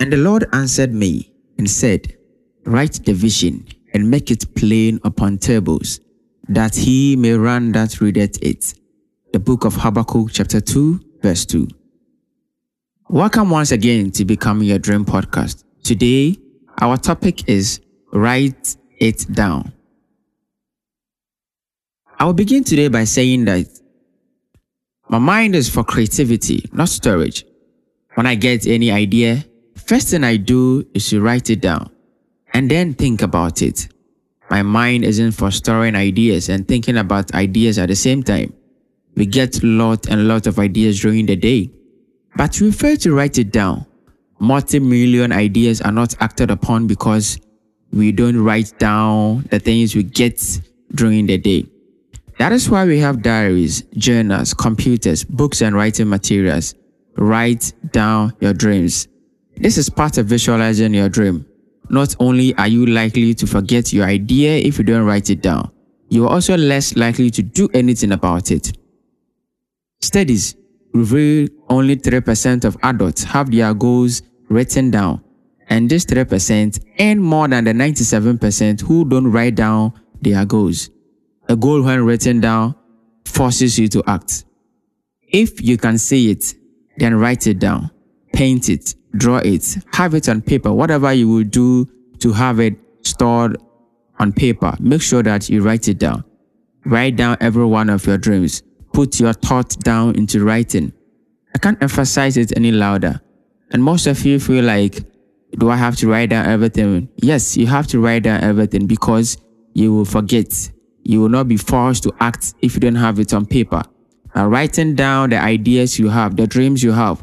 And the Lord answered me and said, Write the vision and make it plain upon tables, that he may run that readeth it. The book of Habakkuk, chapter 2, verse 2. Welcome once again to Becoming Your Dream podcast. Today, our topic is Write It Down. I will begin today by saying that my mind is for creativity, not storage. When I get any idea, First thing I do is to write it down and then think about it. My mind isn't for storing ideas and thinking about ideas at the same time. We get lot and lot of ideas during the day, but we fail to write it down. Multi-million ideas are not acted upon because we don't write down the things we get during the day. That is why we have diaries, journals, computers, books, and writing materials. Write down your dreams. This is part of visualizing your dream. Not only are you likely to forget your idea if you don't write it down, you are also less likely to do anything about it. Studies reveal only 3% of adults have their goals written down, and this 3% earn more than the 97% who don't write down their goals. A goal when written down forces you to act. If you can see it, then write it down, paint it, draw it, have it on paper, whatever you will do to have it stored on paper, make sure that you write it down. Write down every one of your dreams. Put your thoughts down into writing. I can't emphasize it any louder. And most of you feel like, do I have to write down everything? Yes, you have to write down everything because you will forget. You will not be forced to act if you don't have it on paper. Now, writing down the ideas you have, the dreams you have,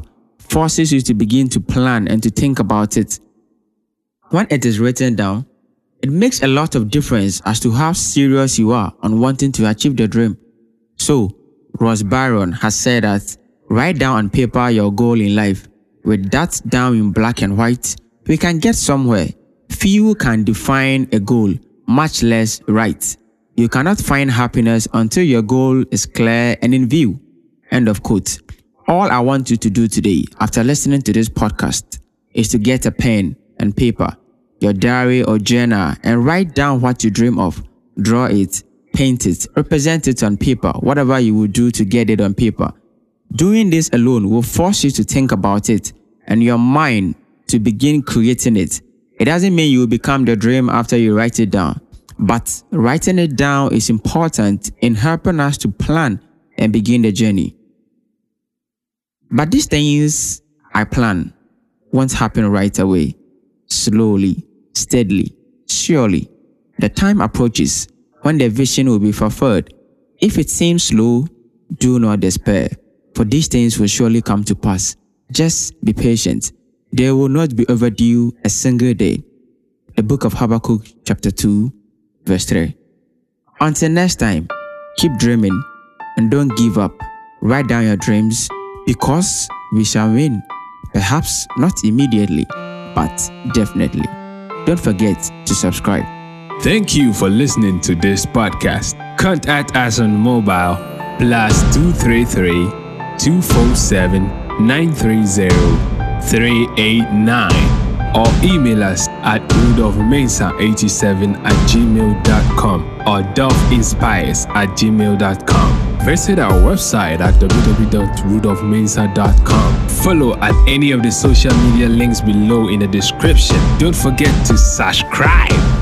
forces you to begin to plan and to think about it. When it is written down, it makes a lot of difference as to how serious you are on wanting to achieve the dream. So, Ross Byron has said that write down on paper your goal in life. With that down in black and white, we can get somewhere. Few can define a goal, much less write. You cannot find happiness until your goal is clear and in view. End of quote. All I want you to do today, after listening to this podcast, is to get a pen and paper, your diary or journal, and write down what you dream of. Draw it, paint it, represent it on paper, whatever you will do to get it on paper. Doing this alone will force you to think about it and your mind to begin creating it. It doesn't mean you will become the dream after you write it down, but writing it down is important in helping us to plan and begin the journey. But these things I plan won't happen right away. Slowly, steadily, surely. The time approaches when the vision will be fulfilled. If it seems slow, do not despair, for these things will surely come to pass. Just be patient. They will not be overdue a single day. The book of Habakkuk, chapter 2, verse 3. Until next time, keep dreaming and don't give up. Write down your dreams because we shall win. Perhaps not immediately, but definitely. Don't forget to subscribe. Thank you for listening to this podcast. Contact us on mobile plus 233 247 930 389 or email us at rudolphmensah87 at gmail.com or dolphinspires at gmail.com. Visit our website at www.rudolphmensah.com. Follow at any of the social media links below in the description. Don't forget to subscribe.